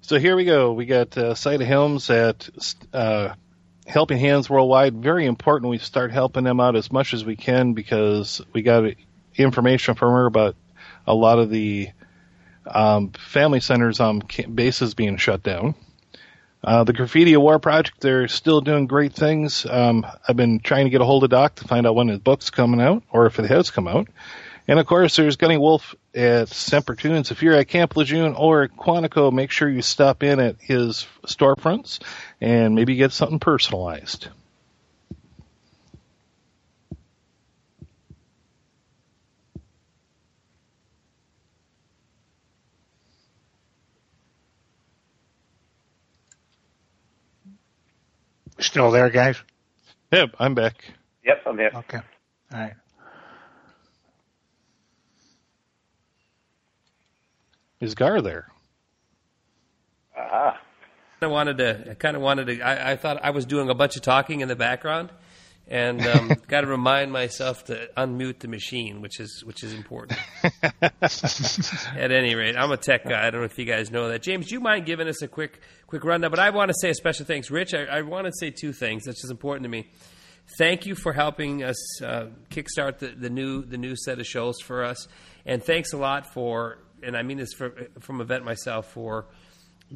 So here we go. We got uh, Saida Helms at uh, Helping Hands Worldwide. Very important we start helping them out as much as we can because we got information from her about a lot of the um, family centers on bases being shut down. Uh, the Graffiti War Project, they're still doing great things. Um, I've been trying to get a hold of Doc to find out when his book's coming out or if it has come out. And of course, there's Gunny Wolf at Semper Tunes. If you're at Camp Lejeune or Quantico, make sure you stop in at his storefronts and maybe get something personalized. Still there, guys? Yep, I'm back. Yep, I'm here. Okay. All right. Is Gar there? Aha. I wanted to. I kind of wanted to. I, I thought I was doing a bunch of talking in the background and um, got to remind myself to unmute the machine, which is which is important. At any rate, I'm a tech guy. I don't know if you guys know that. James, do you mind giving us a quick quick rundown? But I want to say a special thanks, Rich. I, I want to say two things. That's just important to me. Thank you for helping us uh, kickstart the, the new the new set of shows for us, and thanks a lot for. And I mean this for, from a vet myself for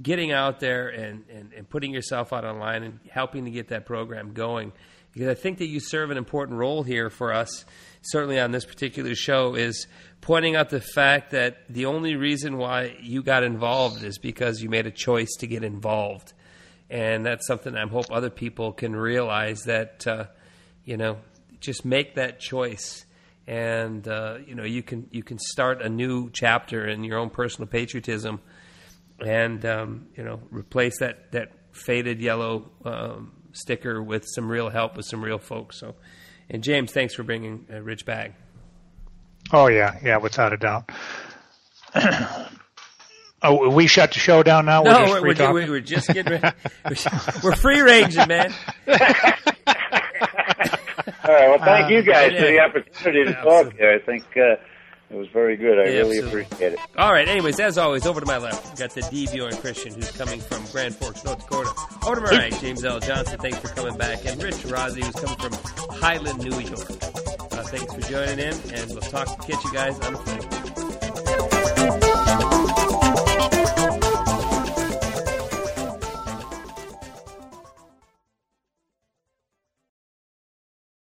getting out there and, and, and putting yourself out online and helping to get that program going because I think that you serve an important role here for us, certainly on this particular show, is pointing out the fact that the only reason why you got involved is because you made a choice to get involved. And that's something I hope other people can realize that, uh, you know, just make that choice. And uh, you know you can you can start a new chapter in your own personal patriotism, and um, you know replace that that faded yellow um, sticker with some real help with some real folks. So, and James, thanks for bringing uh, Rich back. Oh yeah, yeah, without a doubt. oh, we shut the show down now. We're no, just we're, we're, we're, just getting ready. we're free ranging, man. All right. Well, thank you guys yeah. for the opportunity to talk here. I think. Uh, it was very good. I yeah, really absolutely. appreciate it. All right. Anyways, as always, over to my left, we've got the D. Bjorn Christian, who's coming from Grand Forks, North Dakota. Over to my right, James L. Johnson. Thanks for coming back. And Rich Rossi, who's coming from Highland, New York. Uh, thanks for joining in, and we'll talk, catch you guys on the flight.